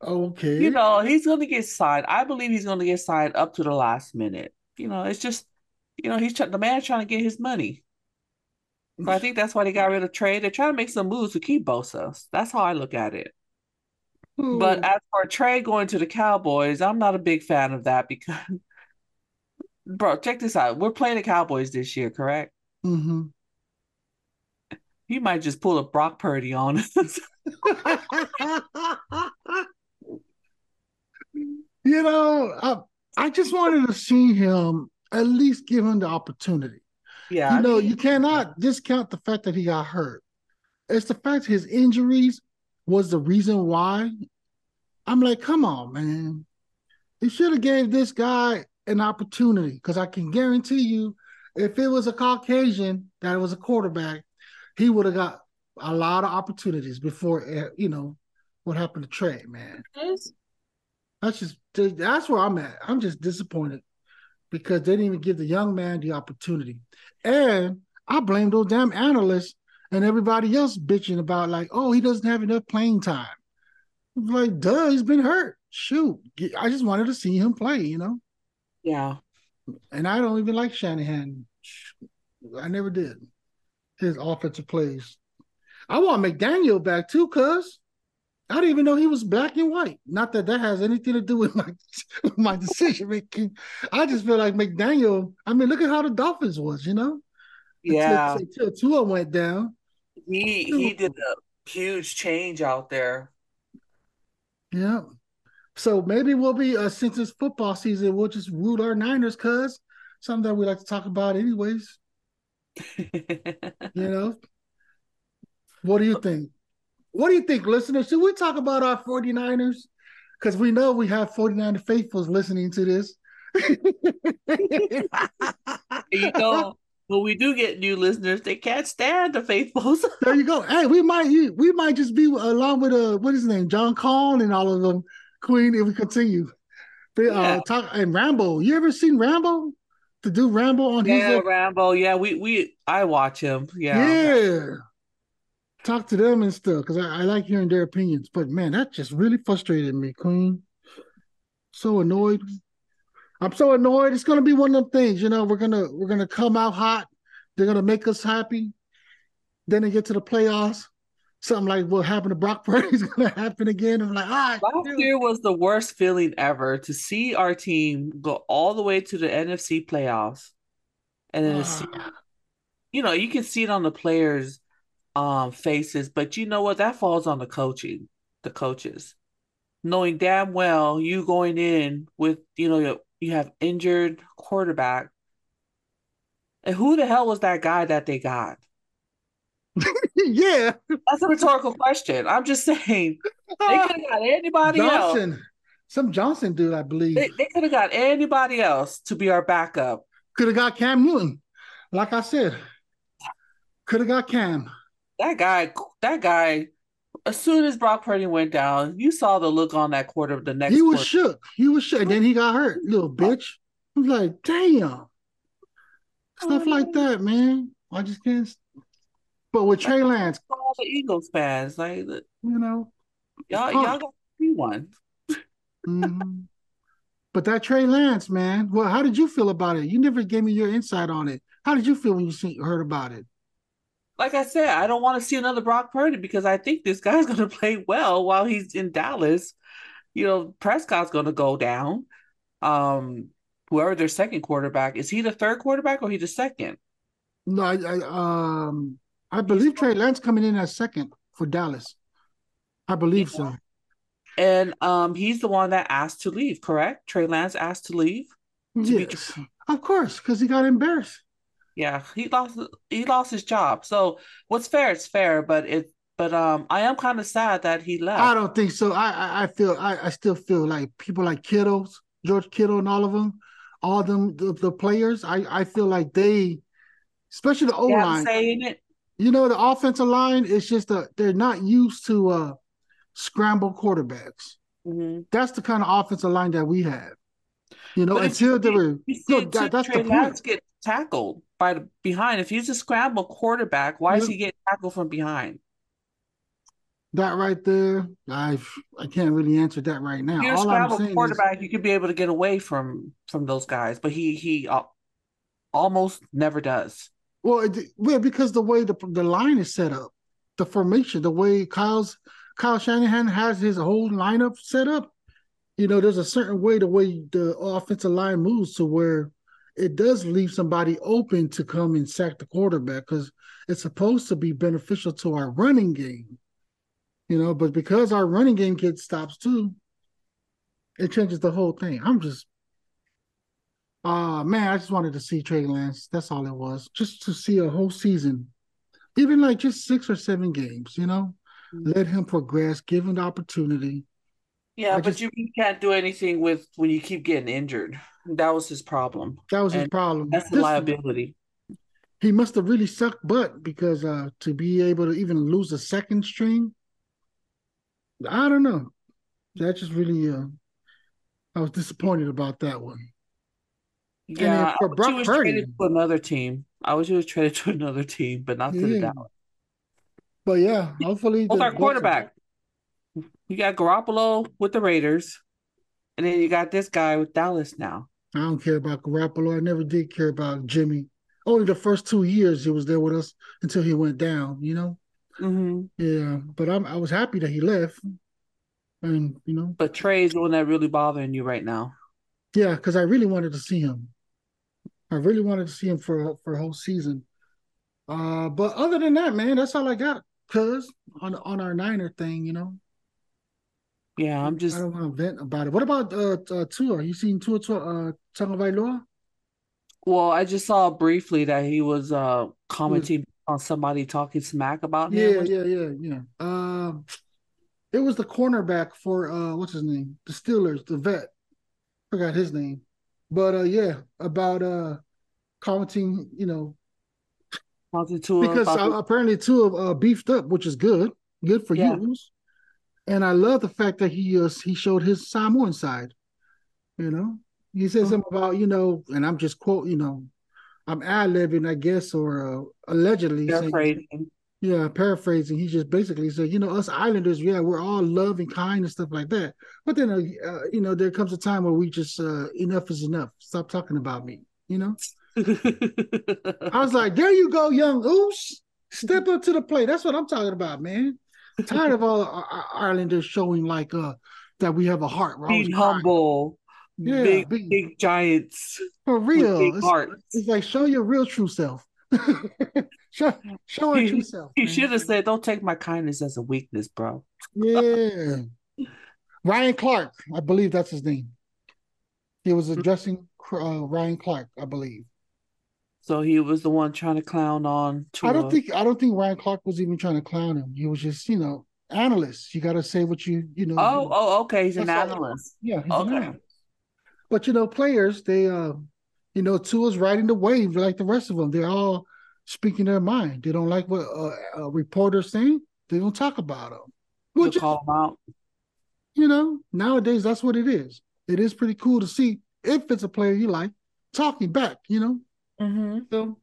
okay, You know, he's gonna get signed. I believe he's gonna get signed up to the last minute. You know, it's just, you know, he's the man's trying to get his money. So I think that's why they got rid of trade. They're trying to make some moves to keep Bosa. That's how I look at it. But as for Trey going to the Cowboys, I'm not a big fan of that because, bro, check this out. We're playing the Cowboys this year, correct? Mhm. He might just pull a Brock Purdy on us. you know, I, I just wanted to see him at least give him the opportunity. yeah, you know, I mean, you cannot discount the fact that he got hurt. It's the fact his injuries was the reason why. I'm like, come on, man. You should have gave this guy an opportunity because I can guarantee you, if it was a Caucasian that was a quarterback, he would have got a lot of opportunities before eh, you know what happened to Trey. Man, that's just that's where I'm at. I'm just disappointed because they didn't even give the young man the opportunity. And I blame those damn analysts and everybody else bitching about like, oh, he doesn't have enough playing time. Like, duh, he's been hurt. Shoot, I just wanted to see him play, you know. yeah. And I don't even like Shanahan. I never did. His offensive plays. I want McDaniel back too, cuz I didn't even know he was black and white. Not that that has anything to do with my my decision making. I just feel like McDaniel. I mean, look at how the Dolphins was, you know. Yeah, Until, until Tua went down. he he did a huge change out there. Yeah. So maybe we'll be uh, since it's football season, we'll just root our Niners, cuz something that we like to talk about, anyways. You know. What do you think? What do you think, listeners? Should we talk about our 49ers? Because we know we have 49er faithfuls listening to this. you know, when we do get new listeners, they can't stand the faithfuls. There you go. Hey, we might we might just be along with uh what is his name, John Collin and all of them, Queen, if we continue. But, uh, talk and Rambo. You ever seen Rambo? To do Rambo on his yeah, uh, Rambo. Yeah, we we I watch him. Yeah. yeah. Talk to them and stuff because I, I like hearing their opinions. But man, that just really frustrated me, Queen. So annoyed. I'm so annoyed. It's gonna be one of them things, you know. We're gonna we're gonna come out hot. They're gonna make us happy. Then they get to the playoffs. Something like what happened to Brock Purdy is gonna happen again. I'm like, ah, Last shoot. year was the worst feeling ever to see our team go all the way to the NFC playoffs. And then to see, Ah. you know, you can see it on the players' um faces, but you know what? That falls on the coaching, the coaches. Knowing damn well you going in with, you know, you, you have injured quarterback. And who the hell was that guy that they got? yeah. That's a rhetorical question. I'm just saying they could have got anybody else. Johnson. Some Johnson dude, I believe. They, they could have got anybody else to be our backup. Could have got Cam Newton. Like I said. Could have got Cam. That guy, that guy, as soon as Brock Purdy went down, you saw the look on that quarter of the next He was quarter. shook. He was shook. And then he got hurt, little bitch. I was like, damn. Stuff like that, man. I just can't. But with Trey Lance, all the Eagles fans. Like you know. y'all, y'all got to be one. mhm. But that Trey Lance, man. Well, how did you feel about it? You never gave me your insight on it. How did you feel when you see, heard about it? Like I said, I don't want to see another Brock Purdy because I think this guy's going to play well while he's in Dallas. You know, Prescott's going to go down. Um, whoever their second quarterback is, he the third quarterback or he the second? No, I, I um I believe Trey Lance coming in as second for Dallas. I believe so. And um, he's the one that asked to leave. Correct? Trey Lance asked to leave. be Yes, of course, because he got embarrassed. Yeah, he lost he lost his job. So what's fair is fair, but it but um I am kind of sad that he left. I don't think so. I I, I feel I, I still feel like people like Kittles, George Kittle, and all of them, all them the, the players. I I feel like they, especially the O line. say in it. You know, the offensive line is just a they're not used to uh scramble quarterbacks. Mhm. That's the kind of offensive line that we have. You know, But until they were see that, that's Trey the Lance point. get tackled by the behind. If he's a scramble quarterback, why is he getting tackled from behind? That right there, I I can't really answer that right now. If you're a All scramble saying is, quarterback, you could be able to get away from from those guys, but he he uh, almost never does. well, it, well, because the way the the line is set up, the formation, the way Kyle's Kyle Shanahan has his whole lineup set up, you know, there's a certain way the way the offensive line moves to where it does leave somebody open to come and sack the quarterback because it's supposed to be beneficial to our running game. You know, but because our running game gets stops too, it changes the whole thing. I'm just uh man, I just wanted to see Trey Lance. That's all it was. Just to see a whole season. Even like just six or seven games, you know. Mhm. Let him progress, give him the opportunity. Yeah, I but just- you can't do anything with when you keep getting injured. That was his problem. That was his problem. That's the liability. he must have really sucked butt because uh to be able to even lose a second string, I don't know. That just really uh I was disappointed about that one. Yeah, for I wish Brock he was Purdy- traded to another team. I wish he was traded to another team, but not to the Yeah. Dallas. But yeah, hopefully the our quarterback? You got Garoppolo with the Raiders, and then you got this guy with Dallas now. I don't care about Garoppolo. I never did care about Jimmy. Only the first two years he was there with us until he went down, you know? hmm Yeah. But I'm I was happy that he left. And, you know, But Trey's the one that really bothering you right now. yeah, because I really wanted to see him. I really wanted to see him for for a whole season. Uh, but other than that, man, that's all I got. Cause on on our Niner thing, you know, Yeah, I'm just. I don't want to vent about it. What about uh, uh Tua? You seen Tua Tua uh Tagovailoa? well, I just saw briefly that he was uh commenting on somebody talking smack about him. Yeah, yeah, yeah, yeah. Um, it was the cornerback for uh, what's his name? The Steelers, the vet. Forgot his name, but uh, yeah, about uh, commenting, you know, because apparently two uh, beefed up, which is good, good for Yeah. you. And I love the fact that he uh, he showed his Samoan side. You know, he said Mhm. something about you know, and I'm just quote, you know, I'm ad libbing, I guess, or uh, allegedly the saying, yeah, paraphrasing. He just basically said, you know, us Islanders, yeah, we're all love and kind and stuff like that. But then, uh, uh, you know, there comes a time where we just uh, enough is enough. Stop talking about me. You know, I was like, there you go, young Oos. Step up to the plate. That's what I'm talking about, man. Tired of all our, our Islanders showing like uh that we have a heart. We're Being humble, Yeah, big, be- big giants for real. big It's, hearts. it's like show your real true self. show show our true self. He man. should have said, "Don't take my kindness as a weakness, bro." Yeah. Ryan Clark, I believe that's his name. He was addressing uh, Ryan Clark, I believe. So he was the one trying to clown on. I don't think I don't think Ryan Clark was even trying to clown him. He was just, you know, analyst. You got to say what you, you know. Oh, oh, okay. He's an That's all. analyst. yeah. He's an okay. analyst. But you know, players, they, uh, you know, Tua's riding the wave like the rest of them. They're all speaking their mind. They don't like what uh, a reporter's saying. They don't talk about them. You'll Which call him out. you know, nowadays that's what it is. It is pretty cool to see if it's a player you like talking back, you know. Mm-hmm. So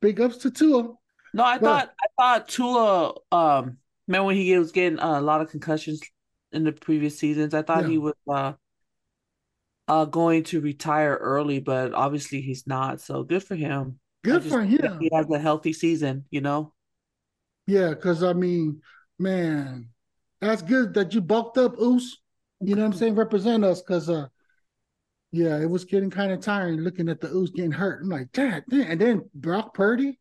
big ups to Tua. No, I But- thought I thought Tua. Um, remember when he was getting uh, a lot of concussions in the previous seasons? I thought Yeah. he was uh, uh going to retire early, but obviously he's not. So good for him. Good just for him. He has a healthy season. You know. Yeah, because I mean, man, that's good that you bulked up, Oos. You know what I'm saying? Represent us, because uh, yeah, it was getting kind of tiring looking at the Oos getting hurt. I'm like, Dad, damn. and then Brock Purdy,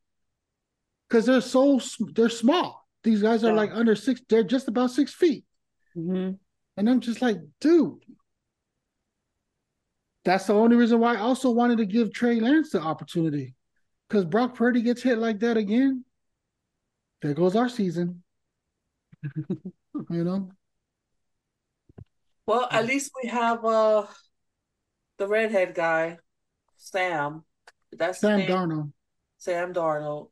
because they're so they're small. These guys are Yeah. like under six. They're just about six feet. hmm And I'm just like, dude. That's the only reason why I also wanted to give Trey Lance the opportunity. Because Brock Purdy gets hit like that again. There goes our season. you know? Well, at least we have uh the redhead guy, Sam. That's Sam? Darnold. Sam Darnold.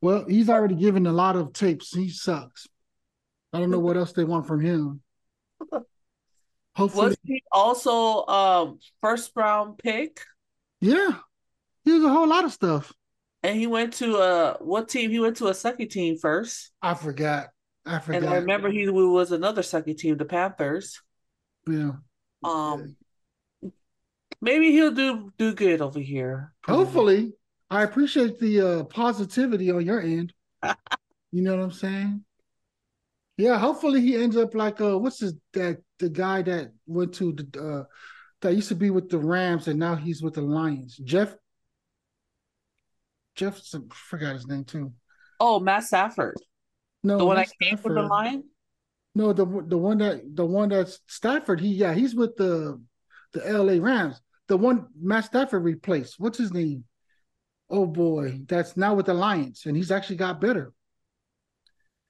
Well, he's already given a lot of tapes. He sucks. I don't know what else they want from him. Hopefully, was he also um first round pick? Yeah, he was a whole lot of stuff. And he went to a what team? He went to a sucky team first. I forgot. I forgot. And I remember he was another sucky team, the Panthers. Yeah. Um. Maybe he'll do do good over here. Hopefully, I appreciate the uh, positivity on your end. you know what I'm saying? Yeah. Hopefully, he ends up like uh, what's his that the guy that went to the uh, that used to be with the Rams and now he's with the Lions. Jeff Jeff forgot his name too. Oh, Matt Stafford. No, the one that came from the Lion. No, the the one that the one that's Stafford. He yeah, he's with the the L.A. Rams. The one Matt Stafford replaced. What's his name? Oh boy, that's now with the Lions, and he's actually got better.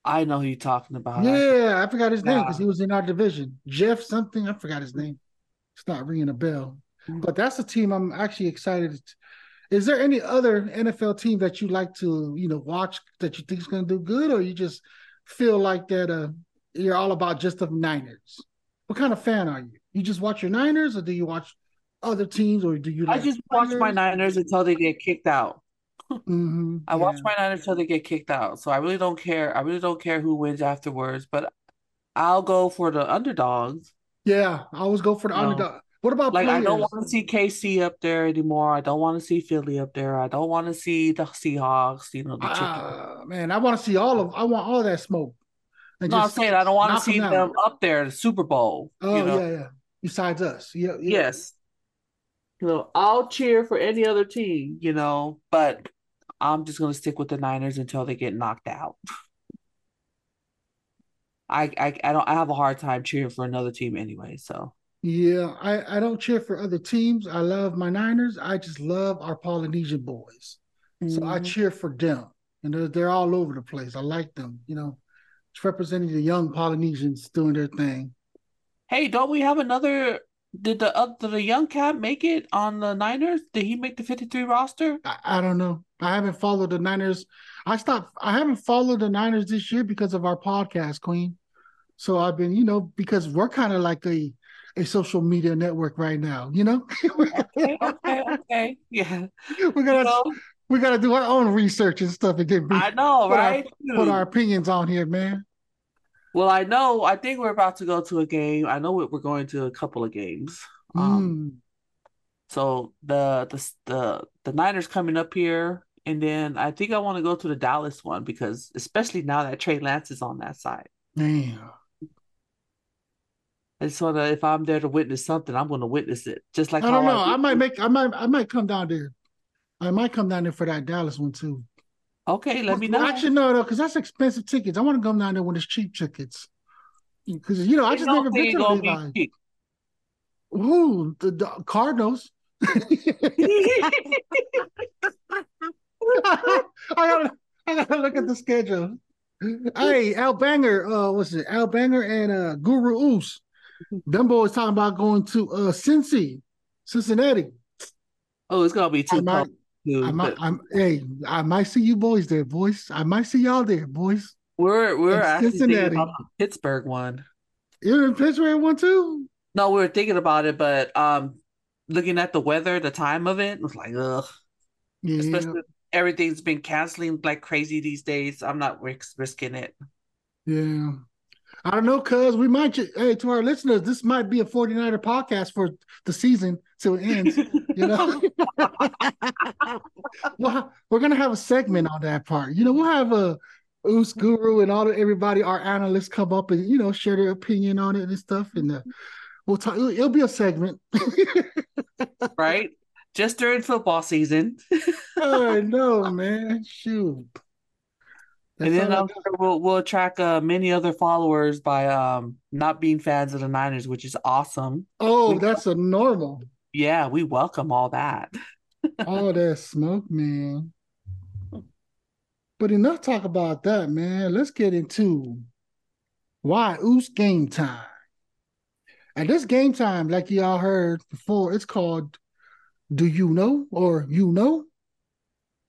I know who you're talking about. Yeah, I forgot his name because he was in our division. Jeff something. I forgot his name. It's not ringing a bell. Mm. But that's a team I'm actually excited. To, is there any other NFL team that you like to, you know, watch that you think is going to do good, or you just feel like that uh, you're all about just the Niners? What kind of fan are you? You just watch your Niners, or do you watch other teams, or do you? Like I just watch my Niners until they get kicked out. Mm-hmm, I yeah. watch my Niners until they get kicked out. So I really don't care. I really don't care who wins afterwards, but I'll go for the underdogs. Yeah, I always go for the underdog. What about like players? I don't want to see KC up there anymore. I don't want to see Philly up there. I don't want to see the Seahawks. You know the uh, man, I want to see all of. I want all that smoke. no, I'm saying I don't want to see them, them up there, in the Super Bowl. Oh you know? yeah, yeah. Besides us, yeah, yeah. Yes. You know, I'll cheer for any other team. You know, but I'm just gonna stick with the Niners until they get knocked out. I, I I don't I have a hard time cheering for another team anyway, so yeah, I, I don't cheer for other teams. I love my Niners. I just love our Polynesian boys. Mm-hmm. So I mm-hmm. cheer for them. And they're, they're all over the place. I like them, you know, it's representing the young Polynesians doing their thing. Hey, don't we have another? Did the uh, did the young cat make it on the Niners? Did he make the 53 roster? I, I don't know. I haven't followed the Niners. I stopped. I haven't followed the Niners this year because of our podcast, Queen. So I've been, you know, because we're kind of like a a social media network right now. You know. okay, okay, okay, yeah. We're gonna you know, we gotta do our own research and stuff and get. I know, put right? Our, put our opinions on here, man. Well, I know. I think we're about to go to a game. I know we're going to a couple of games. Um, mm. So the the the the Niners coming up here, and then I think I want to go to the Dallas one because especially now that Trey Lance is on that side. Damn. I just wanna if I'm there to witness something, I'm gonna witness it. Just like I don't know. I, I might make I might I might come down there. I might come down there for that Dallas one too. Okay, let me know. Actually, no, no, because that's expensive tickets. I want to come down there when it's cheap tickets. Because you know, I just never been to Levi's. Be Ooh, the, the Cardinals. I gotta, I gotta look at the schedule. Hey, Al Banger, uh, what's it? Al Banger and uh, Guru Oos them boys talking about going to uh Cincy, Cincinnati. Oh, it's gonna be too I might, I might, I'm, hey, I might see you boys there, boys. I might see y'all there, boys. We're we're actually Cincinnati. about the Pittsburgh one. You're in Pittsburgh one too? No, we were thinking about it, but um, looking at the weather, the time of it, it was like ugh. Yeah. Especially everything's been canceling like crazy these days. I'm not risk- risking it. Yeah. I don't know, cuz we might, hey, to our listeners, this might be a 49er podcast for the season till it ends. you know, well, we're gonna have a segment on that part. You know, we'll have a Oos Guru and all of everybody, our analysts, come up and you know share their opinion on it and stuff, and uh, we'll talk. It'll, it'll be a segment, right? Just during football season. I know, man. Shoot. That's and then I'm sure we'll we'll attract uh, many other followers by um not being fans of the Niners, which is awesome. Oh, we that's a normal. Yeah, we welcome all that. all that smoke, man. But enough talk about that, man. Let's get into why Uce game time. And this game time, like y'all heard before, it's called Do You Know or You Know?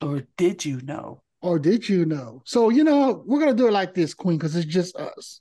Or Did You Know? Or did you know? So, you know, we're going to do it like this, Queen, because it's just us.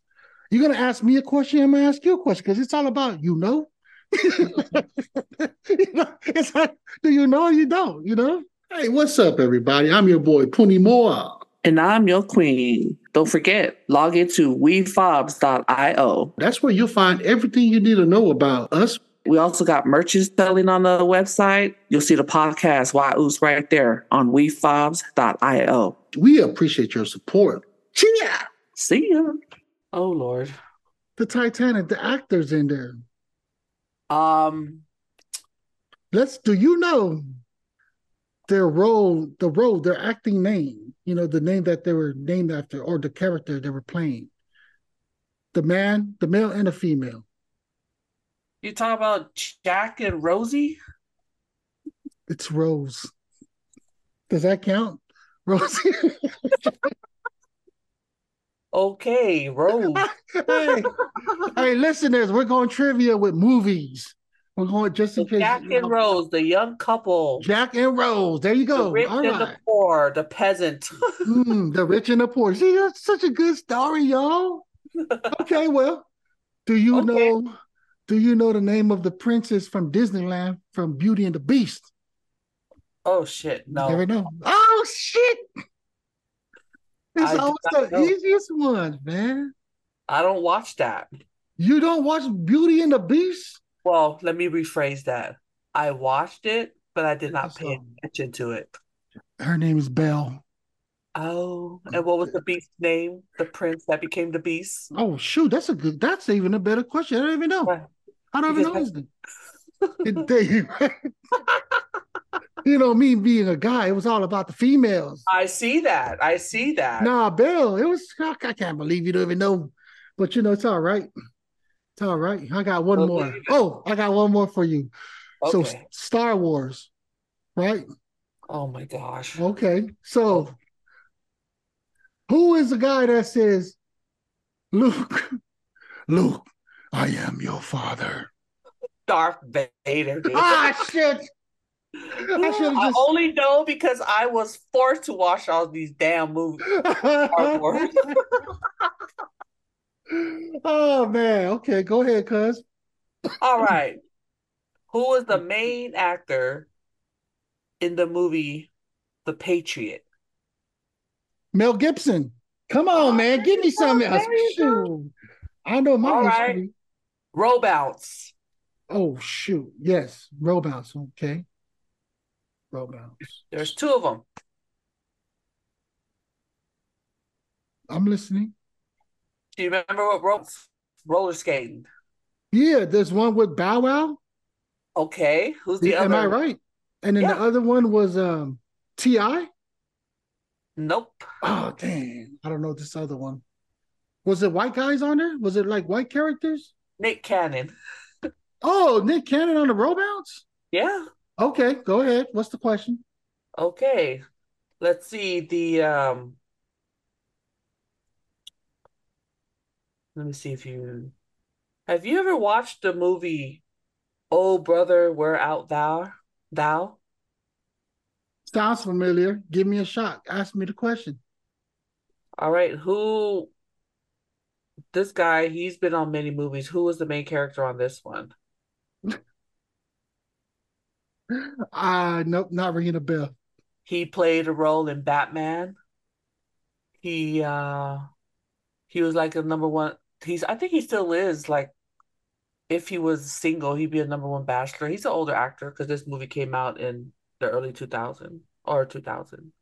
You're gonna ask me a question, I'm gonna ask you a question because it's all about you know. you know, it's like, do you know or you don't? You know. Hey, what's up, everybody? I'm your boy Puni Moore. And I'm your queen. Don't forget, log into wefobz.io. That's where you'll find everything you need to know about us. We also got merches selling on the website. You'll see the podcast Wahoo's right there on wefobz.io. We appreciate your support. See ya. See ya. Oh Lord. The Titanic, the actors in there. Um Let's do you know their role, the role, their acting name, you know, the name that they were named after, or the character they were playing. The man, the male and the female. You talk about Jack and Rosie? It's Rose. Does that count? Rosie. okay, Rose. hey, hey, listeners, we're going trivia with movies. We're going just in case. Jack and Rose, the young couple. Jack and Rose. There you go. The rich All and right. the poor, the peasant. Mm, the rich and the poor. See, that's such a good story, y'all. Okay, well, do you Okay. know? Do you know the name of the princess from Disneyland from Beauty and the Beast? oh shit, You no. Never know. Oh shit! It's I always the know. easiest one, man. I don't watch that. You don't watch Beauty and the Beast? Well, let me rephrase that. I watched it, but I did not pay attention to it. Her name is Belle. Oh, and what was the beast's name? The prince that became the beast? Oh shoot, that's a good. That's even a better question. I don't even know. I don't even know his name. You know, me being a guy, it was all about the females. I see that. I see that. Nah, Bill, it was. I can't believe you don't even know, but you know, it's all right. It's all right. I got one Well, more. Oh, I got one more for you. So, Star Wars, right? Oh my gosh. Okay. So, who is the guy that says, Luke, Luke, I am your father? Darth Vader. dude. Ah, shit. I I only know because I was forced to watch all these damn movies. Star Wars. just. oh, man. Okay, go ahead, cuz. All right. Who was the main actor in the movie The Patriot? Mel Gibson. Come on, man. Oh, Give me some. There. Shoot. I know my All right. Roll Bounce. Oh, shoot. Yes. Roll Bounce. Okay. Roll Bounce. There's two of them. I'm listening. Do you remember what ropes? Roller skating. Yeah, there's one with Bow Wow. Okay. Who's the Am other? Am I right? And then Yeah. the other one was um T.I. Nope. Oh, dang. I don't know this other one. Was it white guys on there? Was it like white characters? Nick Cannon. Oh, Nick Cannon on the Roll Bounce? Yeah. Okay, go ahead. What's the question? Okay. Let's see the um let me see if you have you ever watched the movie Oh Brother, Where Art Thou? Thou? Sounds familiar. Give me a shot. Ask me the question. All right, who this guy, he's been on many movies. Who was the main character on this one? Uh nope, not ringing a bell. He played a role in Batman. He uh he was like a number one he's I think he still is like if he was single, he'd be a number one bachelor. He's an older actor because this movie came out in the early 2000 or 2000.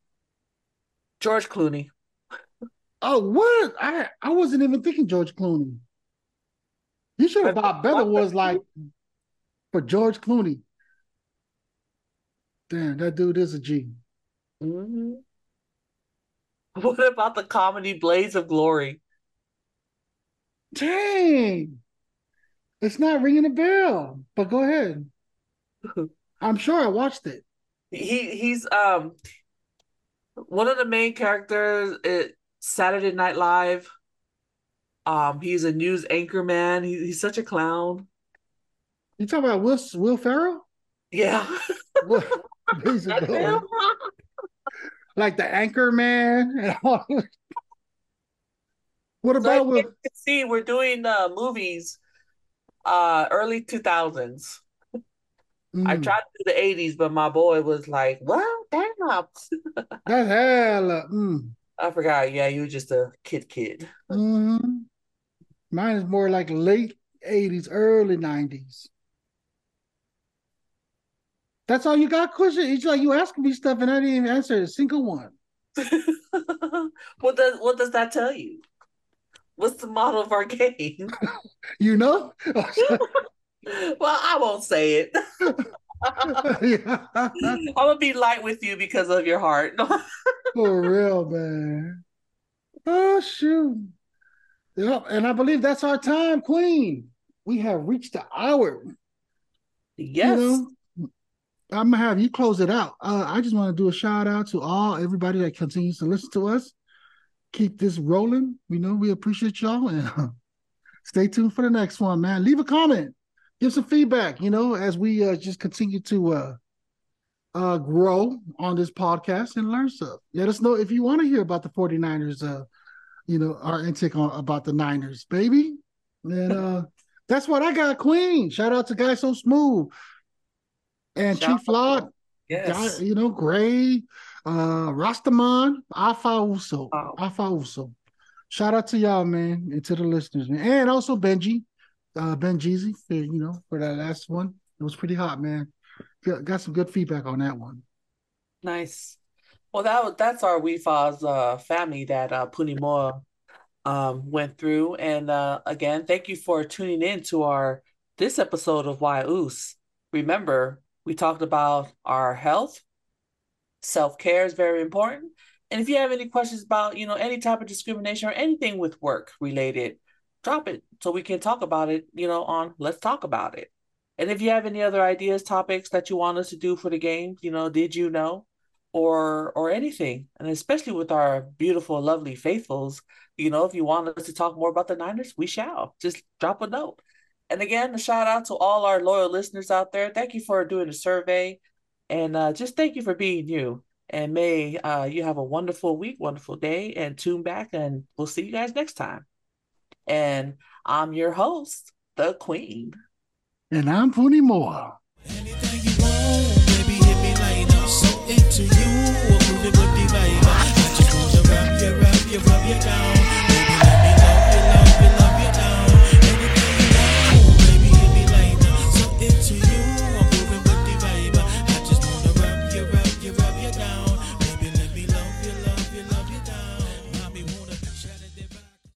George Clooney. Oh, what? I I wasn't even thinking George Clooney. You should have thought better was like for George Clooney. Damn, that dude is a G. hmm What about the comedy Blades of Glory? Dang. It's not ringing a bell, but go ahead. I'm sure I watched it. He he's um one of the main characters at Saturday Night Live. Um, he's a news anchor man. He, he's such a clown. You talking about Will Will Ferrell? Yeah. Will- Basically, like the anchor man and all. What about so with? See, we're doing uh, movies, uh, early two thousands. Mm. I tried to do the eighties, but my boy was like, "Well, damn, that's hell." Mm. I forgot. Yeah, you were just a kid, kid. Mm-hmm. Mine is more like late eighties, early nineties. That's all you got, question. It's like you asking me stuff and I didn't even answer a single one. what does what does that tell you? What's the model of our game? you know? well, I won't say it. yeah. I'm gonna be light with you because of your heart. For real, man. Oh shoot. Yep, and I believe that's our time, Queen. We have reached the hour. Yes. You know, I'm gonna have you close it out. Uh, I just want to do a shout out to all everybody that continues to listen to us. Keep this rolling. You know, we appreciate y'all and stay tuned for the next one, man. Leave a comment, give some feedback. You know, as we uh, just continue to uh, uh, grow on this podcast and learn stuff. Let us know if you want to hear about the 49ers. Uh, you know, our intake on about the Niners, baby. And that's what I got, Queen. Shout out to Guy So Smooth and Shout Chief Flawed, yes. you know, Gray, uh, Rastaman, Alpha Uso, oh. Alpha Uso. Shout out to y'all, man, and to the listeners, man, and also Benji, uh, Ben Jeezy, for, you know, for that last one. It was pretty hot, man. Got, some good feedback on that one. Nice. Well, that that's our Wefobz uh, family that uh, Puni Moore um, went through, and uh, again, thank you for tuning in to our this episode of Why Uce. Remember, we talked about our health. Self care is very important. And if you have any questions about, you know, any type of discrimination or anything with work related, drop it so we can talk about it, you know, on Let's Talk About It. And if you have any other ideas, topics that you want us to do for the game, you know, did you know? Or or anything. And especially with our beautiful, lovely faithfuls, you know, if you want us to talk more about the Niners, we shall. Just drop a note. And again, a shout out to all our loyal listeners out there. Thank you for doing the survey. And uh, just thank you for being you. And may uh, you have a wonderful week, wonderful day, and tune back. And we'll see you guys next time. And I'm your host, the Queen. And I'm Puni Moore. Anything you